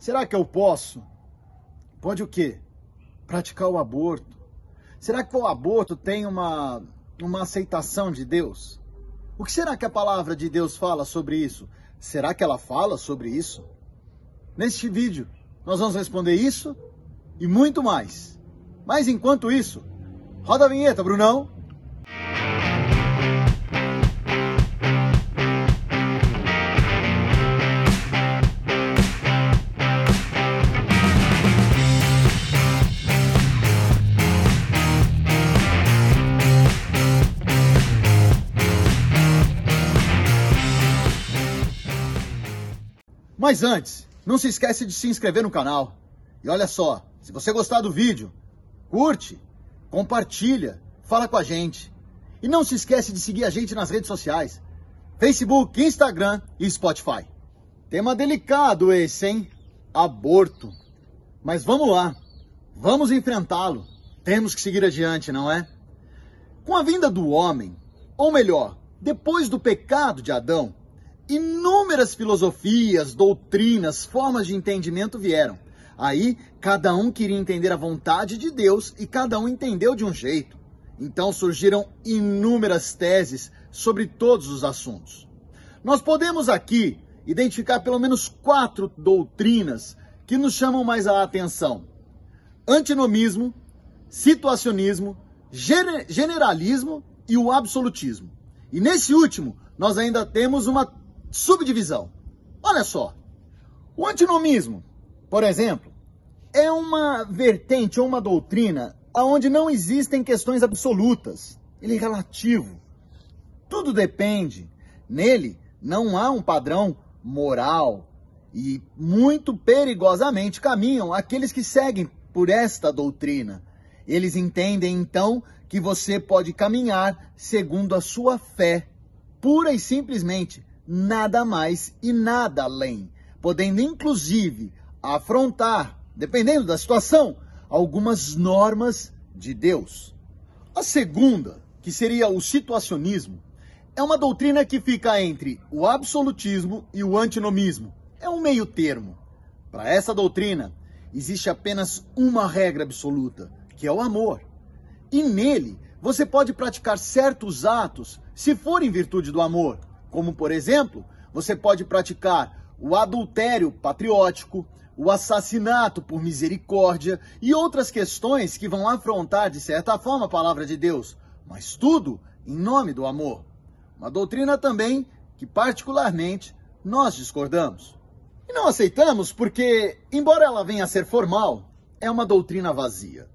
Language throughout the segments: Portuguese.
Será que eu posso? Pode o quê? Praticar o aborto. Será que o aborto tem uma, uma aceitação de Deus? O que será que a palavra de Deus fala sobre isso? Será que ela fala sobre isso? Neste vídeo, nós vamos responder isso e muito mais. Mas enquanto isso, roda a vinheta, Brunão. Mas antes, não se esquece de se inscrever no canal. E olha só, se você gostar do vídeo, curte, compartilha, fala com a gente. E não se esquece de seguir a gente nas redes sociais. Facebook, Instagram e Spotify. Tema delicado esse, hein? Aborto. Mas vamos lá. Vamos enfrentá-lo. Temos que seguir adiante, não é? Com a vinda do homem, ou melhor, depois do pecado de Adão, inúmeras filosofias, doutrinas, formas de entendimento vieram. Aí, cada um queria entender a vontade de Deus e cada um entendeu de um jeito. Então surgiram inúmeras teses sobre todos os assuntos. Nós podemos aqui identificar pelo menos quatro doutrinas que nos chamam mais a atenção: antinomismo, situacionismo, generalismo e o absolutismo. E nesse último, nós ainda temos uma subdivisão. Olha só, o antinomismo, por exemplo, é uma vertente ou uma doutrina onde não existem questões absolutas. Ele é relativo. Tudo depende. Nele não há um padrão moral e muito perigosamente caminham aqueles que seguem por esta doutrina. Eles entendem então que você pode caminhar segundo a sua fé, pura e simplesmente, nada mais e nada além, podendo inclusive afrontar, dependendo da situação, algumas normas de Deus. A segunda, que seria o situacionismo, é uma doutrina que fica entre o absolutismo e o antinomismo. É um meio termo. Para essa doutrina, existe apenas uma regra absoluta, que é o amor. E nele, você pode praticar certos atos se for em virtude do amor, como, por exemplo, você pode praticar o adultério patriótico, o assassinato por misericórdia e outras questões que vão afrontar, de certa forma, a palavra de Deus, mas tudo em nome do amor. Uma doutrina também que, particularmente, nós discordamos. E não aceitamos porque, embora ela venha a ser formal, é uma doutrina vazia.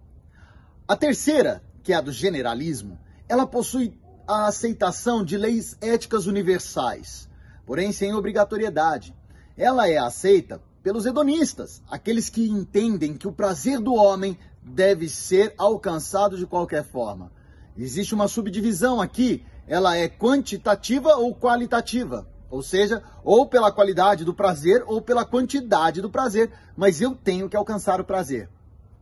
A terceira, que é a do generalismo, ela possui a aceitação de leis éticas universais, porém sem obrigatoriedade. Ela é aceita pelos hedonistas, aqueles que entendem que o prazer do homem deve ser alcançado de qualquer forma. Existe uma subdivisão aqui, ela é quantitativa ou qualitativa, ou seja, ou pela qualidade do prazer ou pela quantidade do prazer, mas eu tenho que alcançar o prazer.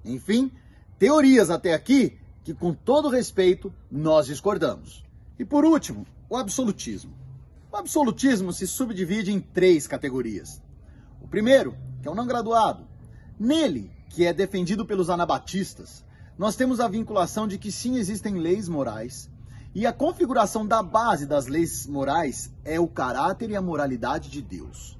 Enfim, teorias até aqui que, com todo respeito, nós discordamos. E por último, o absolutismo. O absolutismo se subdivide em três categorias. O primeiro, que é o não graduado. Nele, que é defendido pelos anabatistas, nós temos a vinculação de que sim existem leis morais e a configuração da base das leis morais é o caráter e a moralidade de Deus.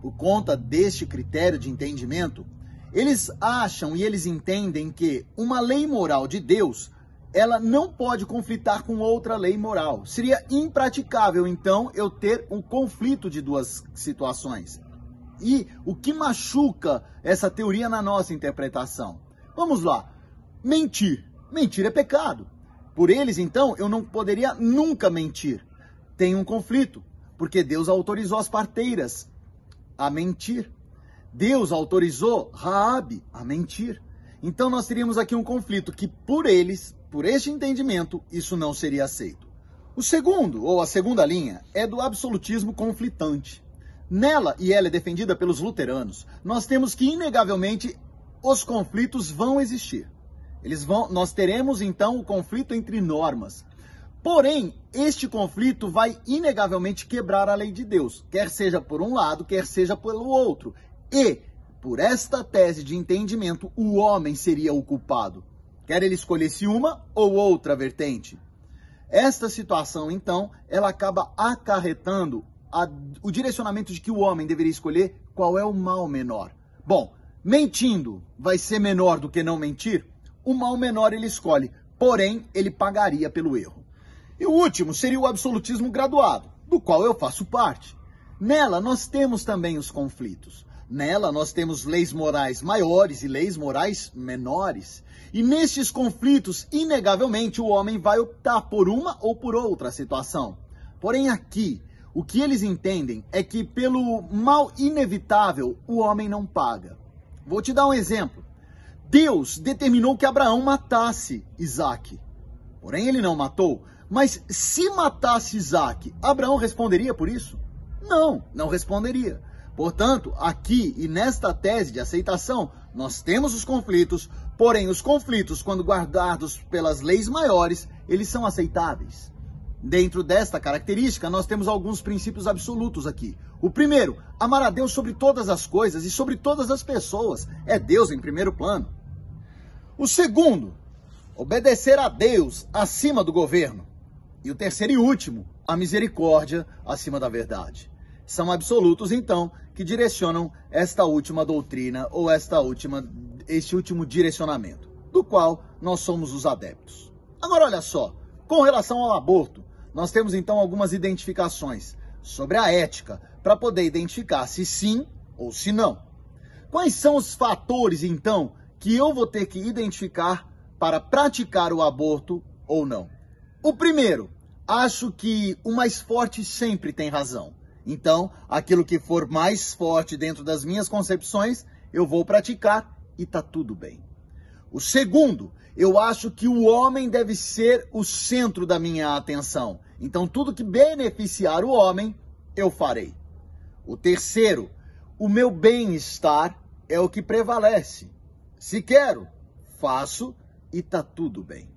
Por conta deste critério de entendimento, eles acham e eles entendem que uma lei moral de Deus ela não pode conflitar com outra lei moral. Seria impraticável, então, eu ter um conflito de duas situações. E o que machuca essa teoria na nossa interpretação? Vamos lá. Mentir. Mentir é pecado. Por eles, então, eu não poderia nunca mentir. Tem um conflito, porque Deus autorizou as parteiras a mentir. Deus autorizou Raabe a mentir. Então nós teríamos aqui um conflito que por eles por este entendimento, isso não seria aceito. O segundo, ou a segunda linha, é do absolutismo conflitante. Nela, e ela é defendida pelos luteranos, nós temos que inegavelmente os conflitos vão existir. Eles vão, nós teremos então o conflito entre normas. Porém, este conflito vai inegavelmente quebrar a lei de Deus, quer seja por um lado, quer seja pelo outro. E por esta tese de entendimento, o homem seria o culpado, quer ele escolhesse uma ou outra vertente. Esta situação, então, ela acaba acarretando a, o direcionamento de que o homem deveria escolher qual é o mal menor. Bom, mentindo vai ser menor do que não mentir? O mal menor ele escolhe, porém ele pagaria pelo erro. E o último seria o absolutismo graduado, do qual eu faço parte. Nela nós temos também os conflitos. Nela nós temos leis morais maiores e leis morais menores. E nestes conflitos, inegavelmente, o homem vai optar por uma ou por outra situação. Porém, aqui, o que eles entendem é que pelo mal inevitável, o homem não paga. Vou te dar um exemplo. Deus determinou que Abraão matasse Isaac. Porém, ele não matou. Mas se matasse Isaac, Abraão responderia por isso? Não, não responderia. Portanto, aqui e nesta tese de aceitação, nós temos os conflitos, porém os conflitos, quando guardados pelas leis maiores, eles são aceitáveis. Dentro desta característica, nós temos alguns princípios absolutos aqui. O primeiro, amar a Deus sobre todas as coisas e sobre todas as pessoas. É Deus em primeiro plano. O segundo, obedecer a Deus acima do governo. E o terceiro e último, a misericórdia acima da verdade são absolutos, então, que direcionam esta última doutrina ou esta última, este último direcionamento, do qual nós somos os adeptos. Agora, olha só, com relação ao aborto, nós temos então algumas identificações sobre a ética para poder identificar se sim ou se não. Quais são os fatores, então, que eu vou ter que identificar para praticar o aborto ou não? O primeiro, acho que o mais forte sempre tem razão. Então, aquilo que for mais forte dentro das minhas concepções, eu vou praticar e tá tudo bem. O segundo, eu acho que o homem deve ser o centro da minha atenção. Então, tudo que beneficiar o homem, eu farei. O terceiro, o meu bem-estar é o que prevalece. Se quero, faço e tá tudo bem.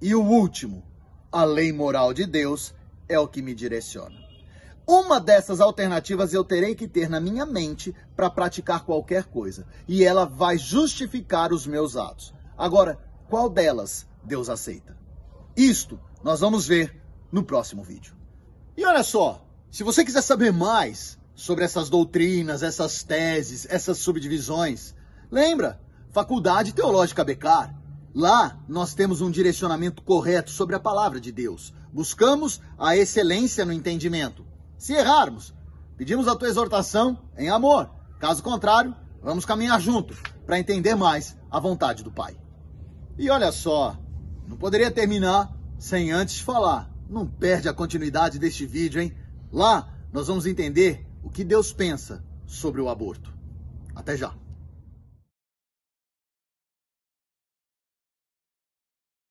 E o último, a lei moral de Deus é o que me direciona. Uma dessas alternativas eu terei que ter na minha mente para praticar qualquer coisa, e ela vai justificar os meus atos. Agora, qual delas Deus aceita? Isto nós vamos ver no próximo vídeo. E olha só, se você quiser saber mais sobre essas doutrinas, essas teses, essas subdivisões, lembra, Faculdade Teológica Becar. Lá nós temos um direcionamento correto sobre a palavra de Deus. Buscamos a excelência no entendimento se errarmos, pedimos a tua exortação em amor. Caso contrário, vamos caminhar juntos para entender mais a vontade do Pai. E olha só, não poderia terminar sem antes falar. Não perde a continuidade deste vídeo, hein? Lá nós vamos entender o que Deus pensa sobre o aborto. Até já.